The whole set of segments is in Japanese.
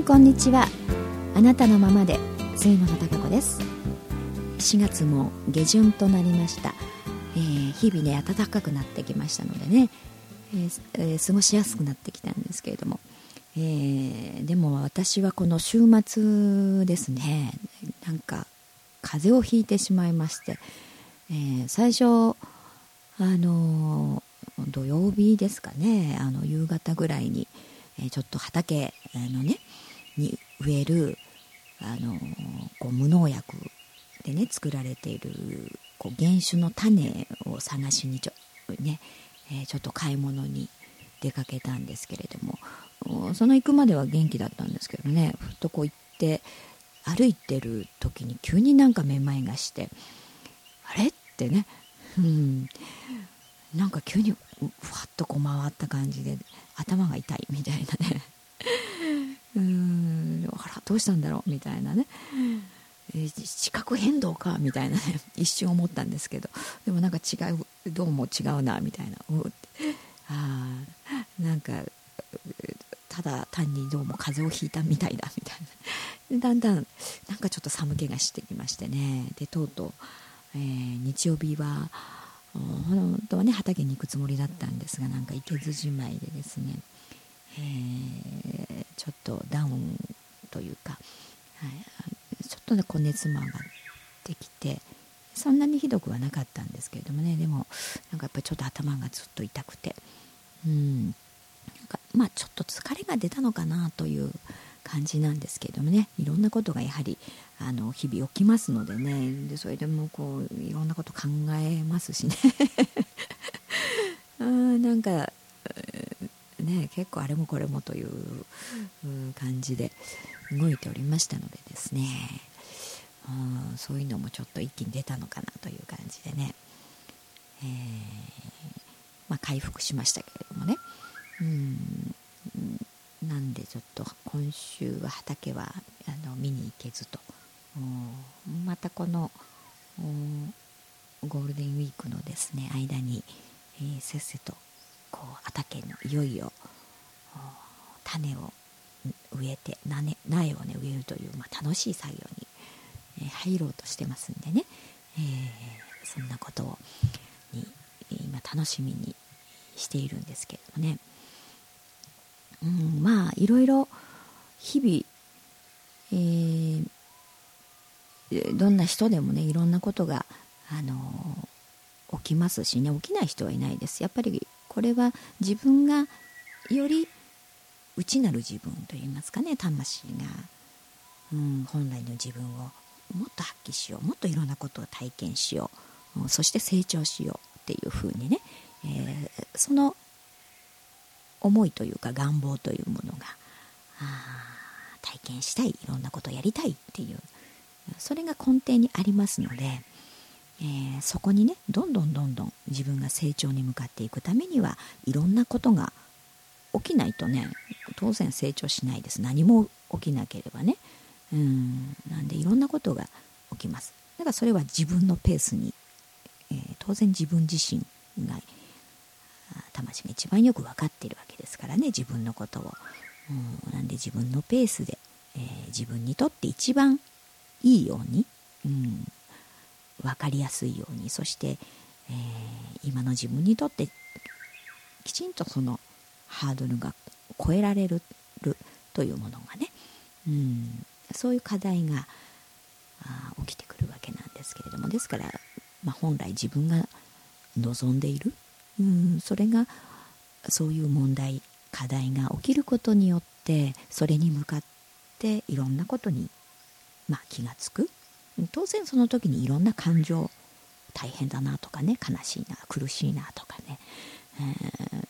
んこんにちは。あなたのままで杉野孝子です。4月も下旬となりました、えー、日々ね暖かくなってきましたのでね、えーえー、過ごしやすくなってきたんですけれども、えー、でも私はこの週末ですねなんか風邪をひいてしまいまして、えー、最初あの土曜日ですかねあの夕方ぐらいに、えー、ちょっと畑のねに植えるあのこう無農薬でね作られているこう原種の種を探しにちょ,、ねえー、ちょっと買い物に出かけたんですけれどもその行くまでは元気だったんですけどねふっとこう行って歩いてる時に急になんかめまいがしてあれってね、うん、なんか急にふわっとこう回った感じで頭が痛いみたいなね。うんあらどうしたんだろう？みたいなね、えー、地殻変動か？みたいなね。一瞬思ったんですけど。でもなんか違うどうも違うなみたいな。あなんかただ単にどうも風邪をひいたみたいだみたいな。だんだんなんかちょっと寒気がしてきましてね。でとうとう、えー、日曜日は本当はね畑に行くつもりだったんですがなんか行けずじまいでですね、えー、ちょっとダウンというか、はい、ちょっとねこう熱も上がってきてそんなにひどくはなかったんですけれどもねでもなんかやっぱりちょっと頭がずっと痛くてうんなんかまあちょっと疲れが出たのかなという感じなんですけれどもねいろんなことがやはりあの日々起きますのでねでそれでもこういろんなこと考えますしね。あなんかね結構あれもこれもという感じで動いておりましたのでですね。うんそういうのもちょっと一気に出たのかなという感じでね、えー、まあ、回復しましたけれどもね。うんなんでちょっと今週は畑はあの見に行けずと。またこのゴールデンウィークのですね間に、えー、せっせとこう畑のいよいよ種を植えて苗をね植えるという、まあ、楽しい作業に、え、入ろうとしてますんでね、えー、そんなことをに今楽しみにしているんですけれどもね、うん、まあいろいろ日々、えー、どんな人でもねいろんなことが、あの起きますしね。起きない人はいないです。やっぱりこれは自分がより内なる自分といいますかね魂が、うん、本来の自分をもっと発揮しようもっといろんなことを体験しようそして成長しようっていうふうにね、えー、その思いというか願望というものがあ体験したいいろんなことをやりたいっていうそれが根底にありますので、えー、そこにねどんどんどんどん自分が成長に向かっていくためにはいろんなことが起きないとね当然成長しないです。何も起きなければね。うん。なんでいろんなことが起きます。だからそれは自分のペースに、えー、当然自分自身が魂が一番よく分かっているわけですからね。自分のことを、うん、なんで自分のペースで、えー、自分にとって一番いいように、うん、分かりやすいように。そして、えー、今の自分にとってきちんとそのハードルが超えられるというものがね、うん、そういう課題が起きてくるわけなんですけれどもですから、まあ、本来自分が望んでいる、うん、それがそういう問題課題が起きることによってそれに向かっていろんなことにまあ、気がつく。当然その時にいろんな感情大変だなとかね悲しいな苦しいなとかね、えー、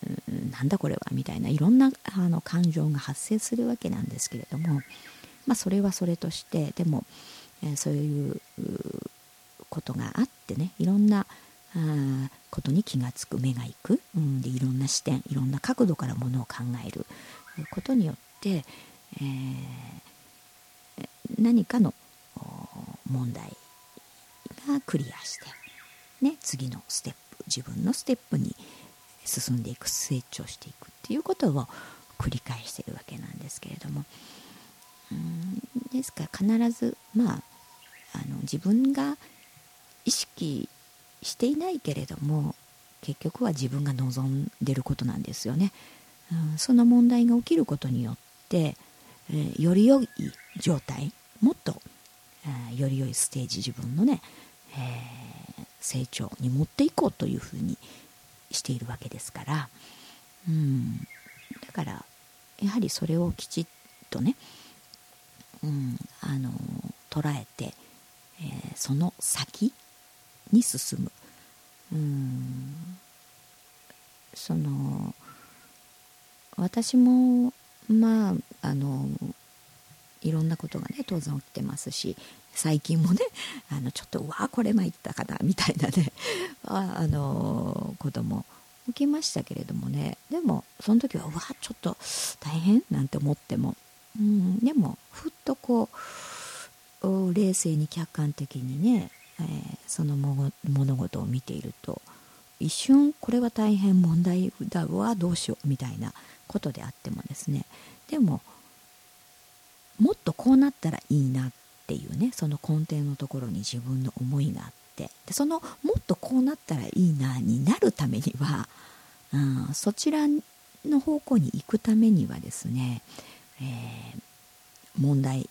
なんだこれはみたいないろんなあの感情が発生するわけなんですけれども、まあ、それはそれとしてでも、えー、そういうことがあってねいろんなあことに気がつく目がいく、うん、でいろんな視点いろんな角度からものを考えることによって、えー何かの問題がクリアして、ね、次のステップ自分のステップに進んでいく成長していくっていうことを繰り返してるわけなんですけれどもうんですから必ずまああの自分が意識していないけれども結局は自分が望んでることなんですよね。うん、その問題が起きることによって、えー、より良い状態もっと、えー、より良いステージ自分のね、えー、成長に持っていこうというふうにしているわけですから、うん、だからやはりそれをきちっとね、うん、あの捉えて、えー、その先に進む、うん、その私もまああのいろんなことがね当然起きてますし最近もねあのちょっとうわこれ参ったかなみたいなね あのことも起きましたけれどもね。でもその時はうわちょっと大変？なんて思っても、うん、でもふっとこう冷静に客観的にね、えー、その物事を見ていると一瞬これは大変問題だわどうしようみたいなことであってもですね。でももっとこうなったらいいなっていうねその根底のところに自分の思いがあって。でそのもっとこうなったらいいなになるためには、うん、そちらの方向に行くためにはですね、えー、問題、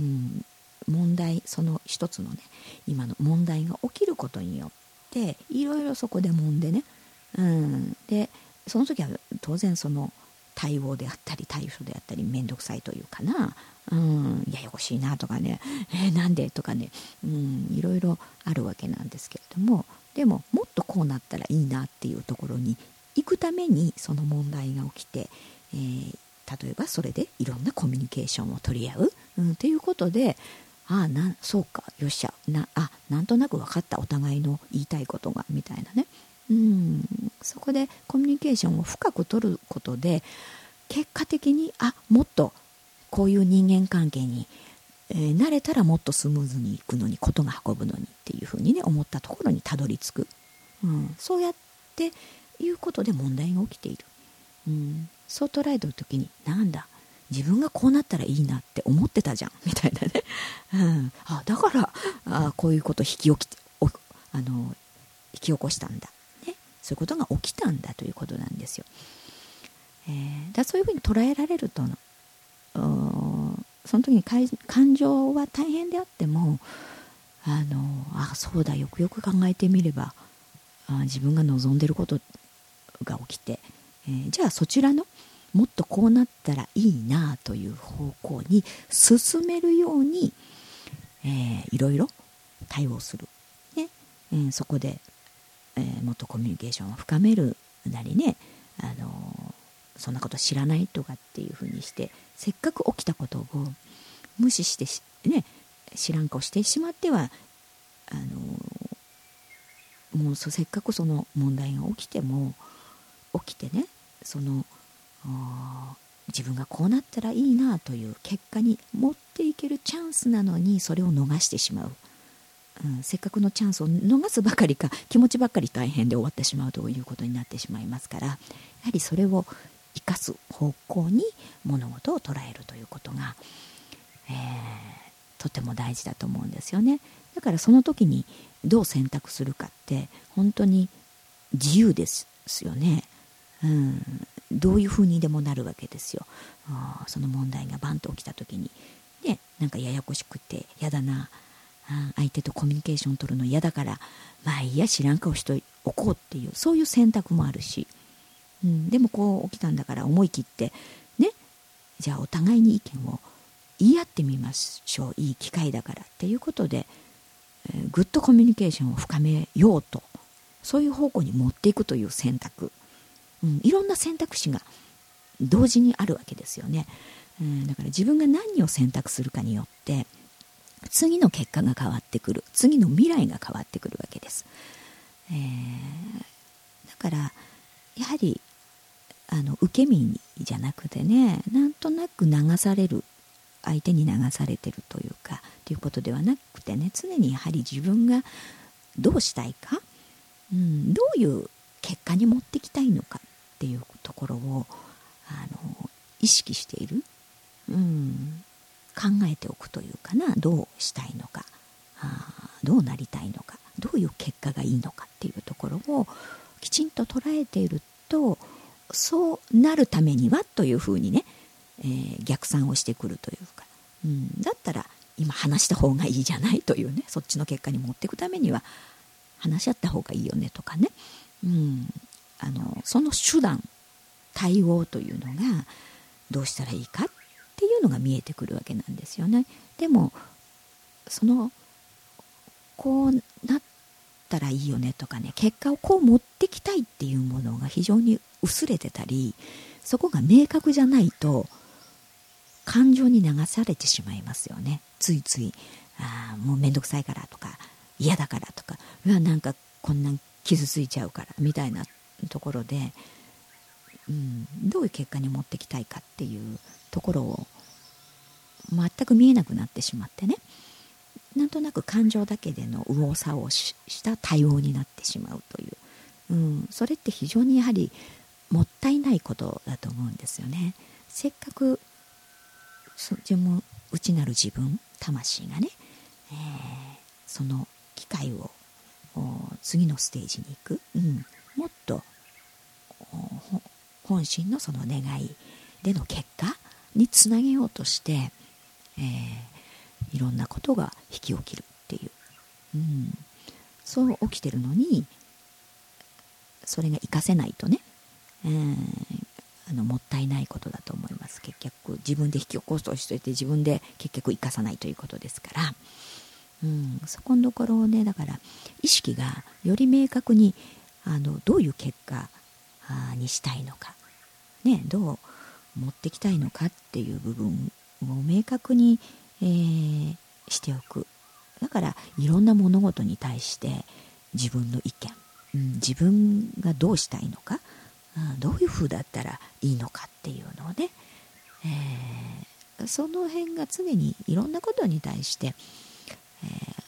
うん、問題その一つのね今の問題が起きることによっていろいろそこで揉んでね、うん、でその時は当然その対応であったり対処であったり面倒くさいというかな、うん、ややこしいなとかね、えー、なんでとかね、うん、いろいろあるわけなんですけれども。でももっとこうなったらいいなっていうところに行くためにその問題が起きて、えー、例えばそれでいろんなコミュニケーションを取り合う、うん、っていうことでああなそうかよっしゃなあなんとなく分かったお互いの言いたいことがみたいなね。うん。そこでコミュニケーションを深く取ることで結果的にあもっとこういう人間関係に、えー、慣れたらもっとスムーズにいくのにことが運ぶのにっていうふうにね思ったところにたどり着く、うん、そうやっていうことで問題が起きている、うん、そう捉えた時になんだ自分がこうなったらいいなって思ってたじゃん。みたいなね、うん、あだからあこういうこと引き起きあの引き起こしたんだそういうことが起きたんだということなんですよ。えー、だそういうふうに捉えられるとその時に感情は大変であってもあのあそうだよくよく考えてみればあ自分が望んでることが起きて、えー、じゃあそちらのもっとこうなったらいいなという方向に進めるように、えー、いろいろ対応する、ねえー、そこでえー、もっとコミュニケーションを深めるなりね、あのー、そんなこと知らないとかっていうふうにしてせっかく起きたことを無視してね知らん顔してしまってはあのー、もうせっかくその問題が起きても起きてねその自分がこうなったらいいなという結果に持っていけるチャンスなのにそれを逃してしまう。うん、せっかくのチャンスを逃すばかりか気持ちばっかり大変で終わってしまうということになってしまいますからやはりそれを生かす方向に物事を捉えるということが、えー、とても大事だと思うんですよね。だからその時にどう選択するかって本当に自由ですよね、うん、どういうふうにでもなるわけですよ。その問題がバンと起きた時に。ねなんかややこしくて嫌だな。相手とコミュニケーションを取るの嫌だからまあいいや知らん顔しとおこうっていうそういう選択もあるし、うん、でもこう起きたんだから思い切ってねじゃあお互いに意見を言い合ってみましょう。いい機会だからっていうことで、えー、ぐっとコミュニケーションを深めようとそういう方向に持っていくという選択、うん、いろんな選択肢が同時にあるわけですよね、うん、だから自分が何を選択するかによって次の結果が変わってくる。次の未来が変わってくるわけです、えー、だからやはりあの受け身じゃなくてねなんとなく流される。相手に流されてるというかということではなくてね常にやはり自分がどうしたいか、うん、どういう結果に持ってきたいのか？っていうところをあの意識している、うん、考えておくというかなどうしたいのかあどうなりたいのかどういう結果がいいのかっていうところをきちんと捉えているとそうなるためにはというふうにね、えー、逆算をしてくるというか、うん、だったら今話した方がいいじゃないというねそっちの結果に持っていくためには話し合った方がいいよねとかね、うん、あのその手段対応というのがどうしたらいいかっていうのが見えてくるわけなんですよね。でもそのこうなったらいいよねとかね結果をこう持ってきたいっていうものが非常に薄れてたりそこが明確じゃないと感情に流されてしまいますよねついついあもうめんどくさいからとか嫌だからとかうわなんかこんなん傷ついちゃうからみたいなところで、うん、どういう結果に持ってきたいかっていうところを全く見えなくなってしまってね。なんとなく感情だけでの右往左往した対応になってしまうという、うん、それって非常にやはりもったいないことだと思うんですよね。せっかく自分内なる自分魂がね、えー、その機会を次のステージに行く、うん、もっと本心のその願いでの結果につなげようとして、えー、いろんなことが引き起きるっていう、うん、そう起きてるのにそれが活かせないとね、えー、あのもったいないことだと思います。結局自分で引き起こすとしてて自分で結局生かさないということですから、うん、そこのところをねだから意識がより明確にあのどういう結果にしたいのか、ね、どう持ってきたいのかっていう部分を明確に、えー、しておく。だからいろんな物事に対して自分の意見、うん、自分がどうしたいのか、うん、どういう風だったらいいのかっていうのをね、えー、その辺が常にいろんなことに対して、えー、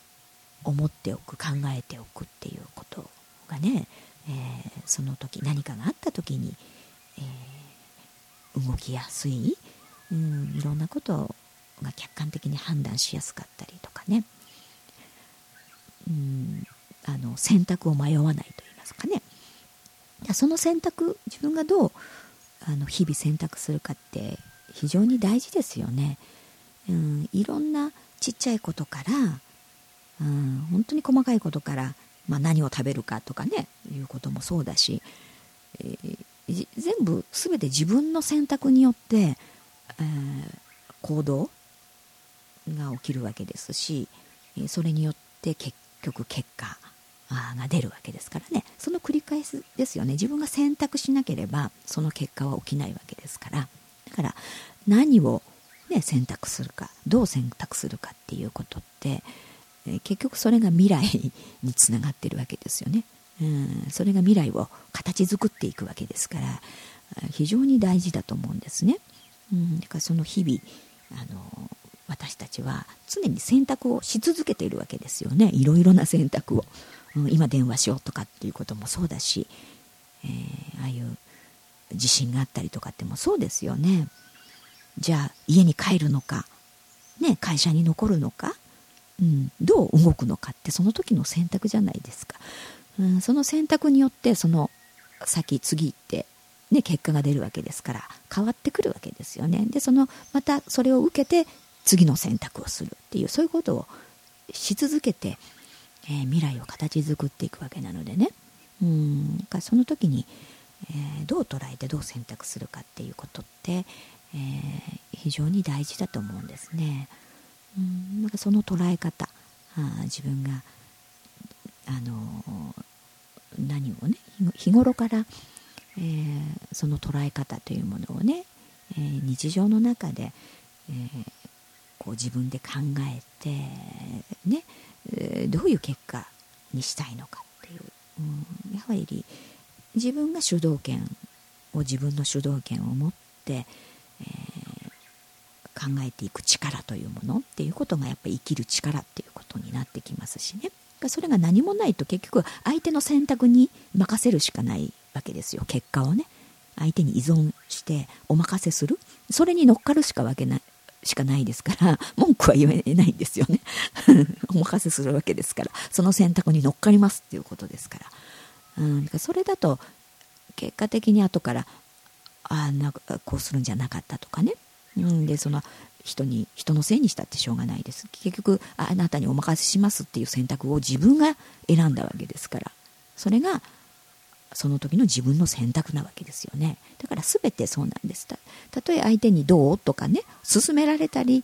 思っておく考えておくっていうことがね、えー、その時何かがあった時に、え動きやすい、うん、いろんなことが客観的に判断しやすかったりとかね、うん、あの選択を迷わないと言いますかね。その選択自分がどうあの日々選択するかって非常に大事ですよね、うん、いろんなちっちゃいことから、うん、本当に細かいことから、まあ、何を食べるかとかねいうこともそうだし、えー全部全て自分の選択によって、えー、行動が起きるわけですしそれによって結局結果が出るわけですからね。その繰り返しですよね。自分が選択しなければその結果は起きないわけですから。だから何を、ね、選択するかどう選択するかっていうことって、結局それが未来につながってるわけですよね。うん、それが未来を形作っていくわけですから非常に大事だと思うんですね。うん、だからその日々あの私たちは常に選択をし続けているわけですよね。いろいろな選択を、うん、今電話しようとかっていうこともそうだし、えー、ああいう地震があったりとかってもそうですよね。じゃあ家に帰るのか、ね、会社に残るのか、うん、どう動くのかってその時の選択じゃないですか。うん、その選択によってその先次って、ね、結果が出るわけですから変わってくるわけですよねでそのまたそれを受けて次の選択をするっていうそういうことをし続けて、えー、未来を形作っていくわけなのでねうんその時に、えー、どう捉えてどう選択するかっていうことって、えー、非常に大事だと思うんですね。うんなんかその捉え方あ自分があの何をね日頃から、えー、その捉え方というものをね、えー、日常の中で、えー、こう自分で考えてね、えどういう結果にしたいのかっていう、うん、やはり自分が主導権を自分の主導権を持って、え考えていく力というものっていうことがやっぱり生きる力っていうことになってきますしね。それが何もないと結局相手の選択に任せるしかないわけですよ。結果をね。相手に依存してお任せする。それに乗っかるしかわけないしかないですから。文句は言えないんですよね。お任せするわけですから。その選択に乗っかりますっていうことですから、うん、それだと結果的に後からあなんかこうするんじゃなかったとかね、うん、でその人に人のせいにしたってしょうがないです。結局あなたにお任せしますっていう選択を自分が選んだわけですから。それがその時の自分の選択なわけですよね。だから全てそうなんです。たとえ相手に「どう?」とかね勧められたり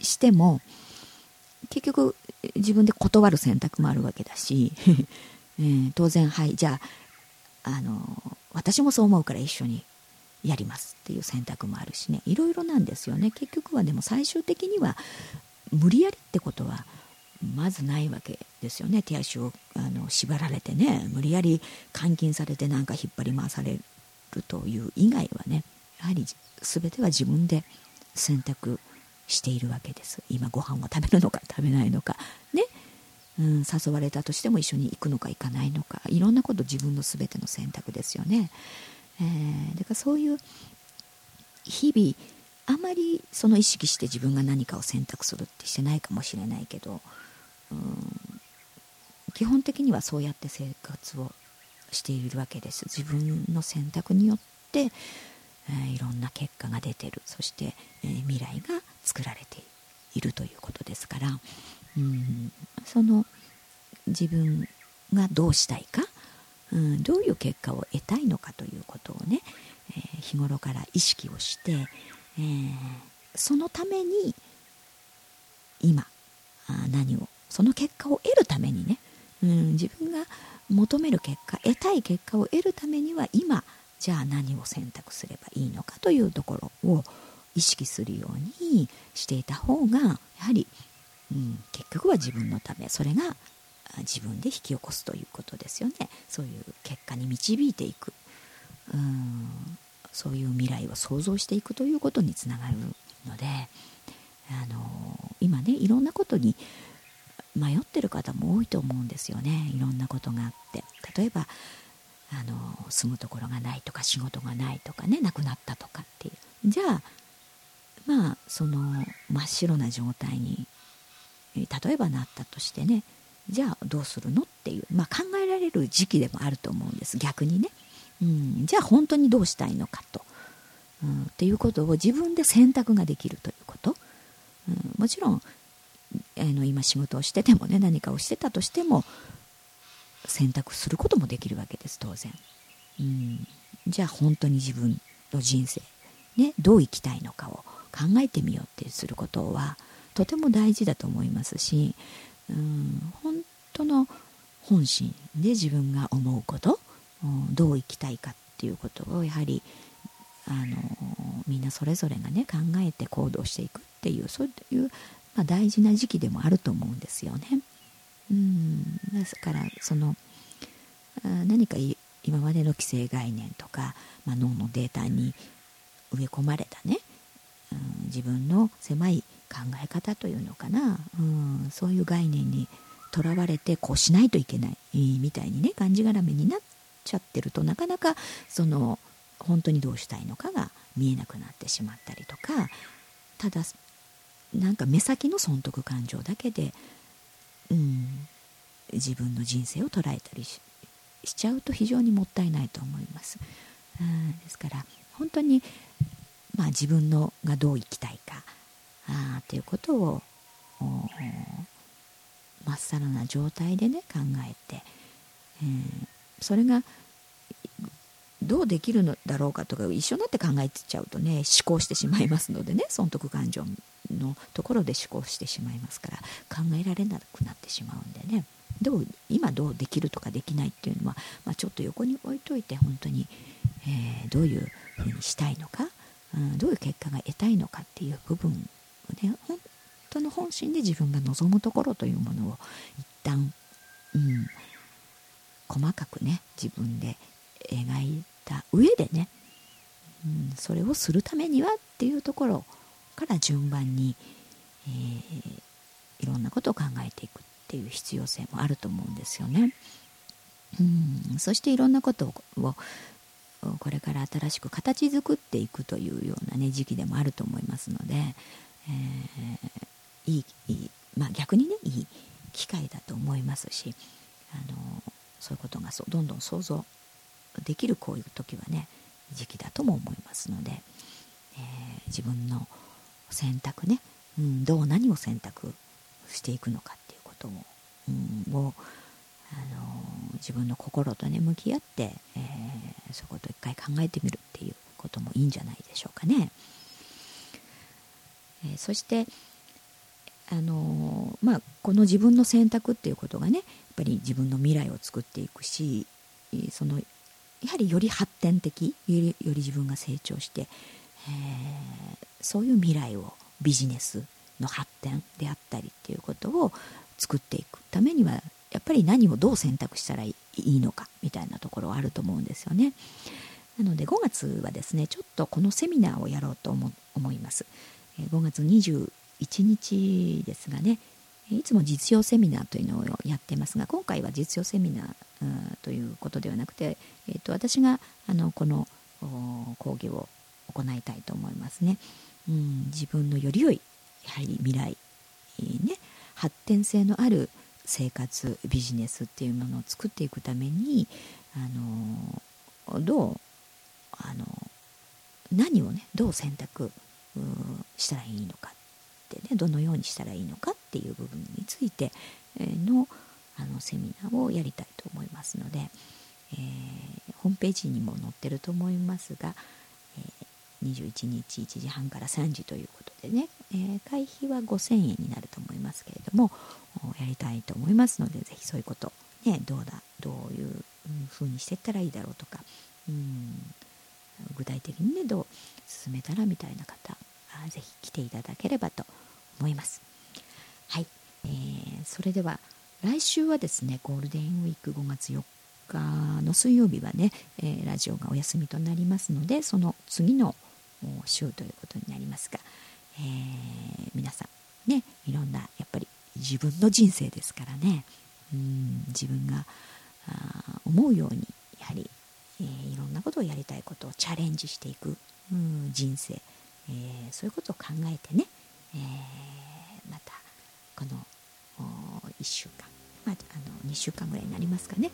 しても結局自分で断る選択もあるわけだし、えー、当然はいじゃああの私もそう思うから一緒にやりますっていう選択もあるしね。いろいろなんですよね。結局はでも最終的には無理やりってことはまずないわけですよね。手足をあの縛られてね。無理やり監禁されてなんか引っ張り回されるという以外はね。やはり全ては自分で選択しているわけです。今ご飯を食べるのか食べないのか。ね、うん、誘われたとしても一緒に行くのか行かないのか。いろんなこと自分の全ての選択ですよね、えー、だからそういう日々あまりその意識して自分が何かを選択するってしてないかもしれないけどうん基本的にはそうやって生活をしているわけです。自分の選択によって、えー、いろんな結果が出てる。そして、えー、未来が作られているということですからうんその自分がどうしたいか、うん、どういう結果を得たいのかということをね、えー、日頃から意識をして、えー、そのために今あ何をその結果を得るためにね、うん、自分が求める結果得たい結果を得るためには今じゃあ何を選択すればいいのかというところを意識するようにしていた方がやはり、うん、結局は自分のためそれが自分で引き起こすということですよね。そういう結果に導いていく、うん、そういう未来を想像していくということにつながるのであの今ねいろんなことに迷ってる方も多いと思うんですよね。いろんなことがあって。例えばあの住むところがないとか仕事がないとかね亡くなったとかっていう。じゃあまあその真っ白な状態に例えばなったとしてねじゃあどうするのっていう、まあ、考えられる時期でもあると思うんです。逆にね、うん、じゃあ本当にどうしたいのかと、うん、っていうことを自分で選択ができるということ、うん、もちろんあの今仕事をしててもね何かをしてたとしても選択することもできるわけです当然、うん、じゃあ本当に自分の人生ねどう生きたいのかを考えてみようってすることはとても大事だと思いますし、うん、本当の本心で自分が思うこと、どう生きたいかっていうことをやはりあのみんなそれぞれがね考えて行動していくっていうそういうまあ、大事な時期でもあると思うんですよね。うんですからその何か今までの既成概念とか、まあ、脳のデータに植え込まれたね、うん、自分の狭い考え方というのかな、うん、そういう概念にとらわれてこうしないといけない。みたいにねがんじがらめになっちゃってるとなかなかその本当にどうしたいのかが見えなくなってしまったりとか。ただなんか目先の損得感情だけで、うん、自分の人生を捉えたりしちゃうと非常にもったいないと思います。うん、ですから本当に、まあ、自分のがどう生きたいか。あということをまっさらな状態でね考えて、えー、それがどうできるのだろうかとか一緒になって考えてちゃうとね思考してしまいますのでね損得感情のところで思考してしまいますから考えられなくなってしまうんでね。どう今どうできるとかできないっていうのは、まあ、ちょっと横に置いといて本当に、えー、どういうふうにしたいのか、うん、どういう結果が得たいのかっていう部分ね本当の本心で自分が望むところというものを一旦、うん、細かくね自分で描いた上でね、うん、それをするためにはっていうところから順番に、えー、いろんなことを考えていくっていう必要性もあると思うんですよね。うんそしていろんなことをこれから新しく形作っていくというようなね時期でもあると思いますので、えー、いいまあ、逆にねいい機会だと思いますしあのそういうことがそどんどん想像できるこういう時はね時期だとも思いますので、えー、自分の選択ね、うん、どう何を選択していくのかっていうことを,、うん、をあの自分の心とね向き合って、えー、そういうことを一回考えてみるっていうこともいいんじゃないでしょうかね。え、そしてあのまあ、この自分の選択っていうことがねやっぱり自分の未来を作っていくしそのやはりより発展的よりより自分が成長して、えー、そういう未来をビジネスの発展であったりっていうことを作っていくためにはやっぱり何をどう選択したらいいのかみたいなところはあると思うんですよね。なので5月はですねちょっとこのセミナーをやろうと思います。5月21日ですがねいつも実用セミナーというのをやってますが今回は実用セミナーということではなくて、えーと、私があのこの講義を行いたいと思いますね。うん、自分のより良いやはり未来、ね、発展性のある生活ビジネスっていうものを作っていくためにあのどうあの何をねどう選択したらいいのかってねどのようにしたらいいのかっていう部分についてのあのセミナーをやりたいと思いますので、えー、ホームページにも載ってると思いますが、えー、21日1時半から3時ということでね、えー、会費は5000円になると思いますけれどもやりたいと思いますのでぜひそういうこと、ね、どうだどういうふうにしていったらいいだろうとかうん具体的にねどう進めたらみたいな方ぜひ来ていただければと思います。はい、えー、それでは来週はですねゴールデンウィーク5月4日の水曜日はね、えー、ラジオがお休みとなりますのでその次の週ということになりますが、えー、皆さんねいろんなやっぱり自分の人生ですからねうん自分が思うようにやはり、えー、いろんなことをやりたいことをチャレンジしていくうん人生。えー、そういうことを考えてね、えー、またこの1週間、まあ、あの2週間ぐらいになりますかね、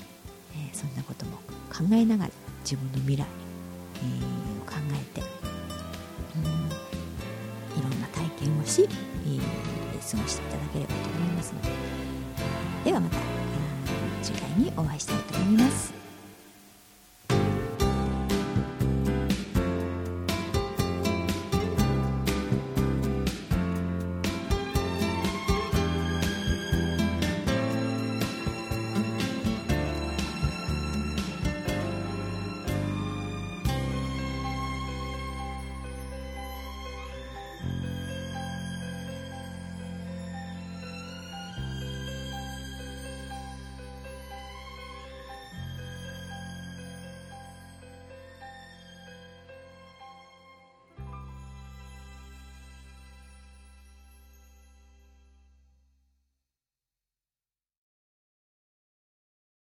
えー、そんなことも考えながら自分の未来、えー、を考えてうんいろんな体験をし、えー、過ごしていただければと思いますので、ではまた次回にお会いしたいと思います。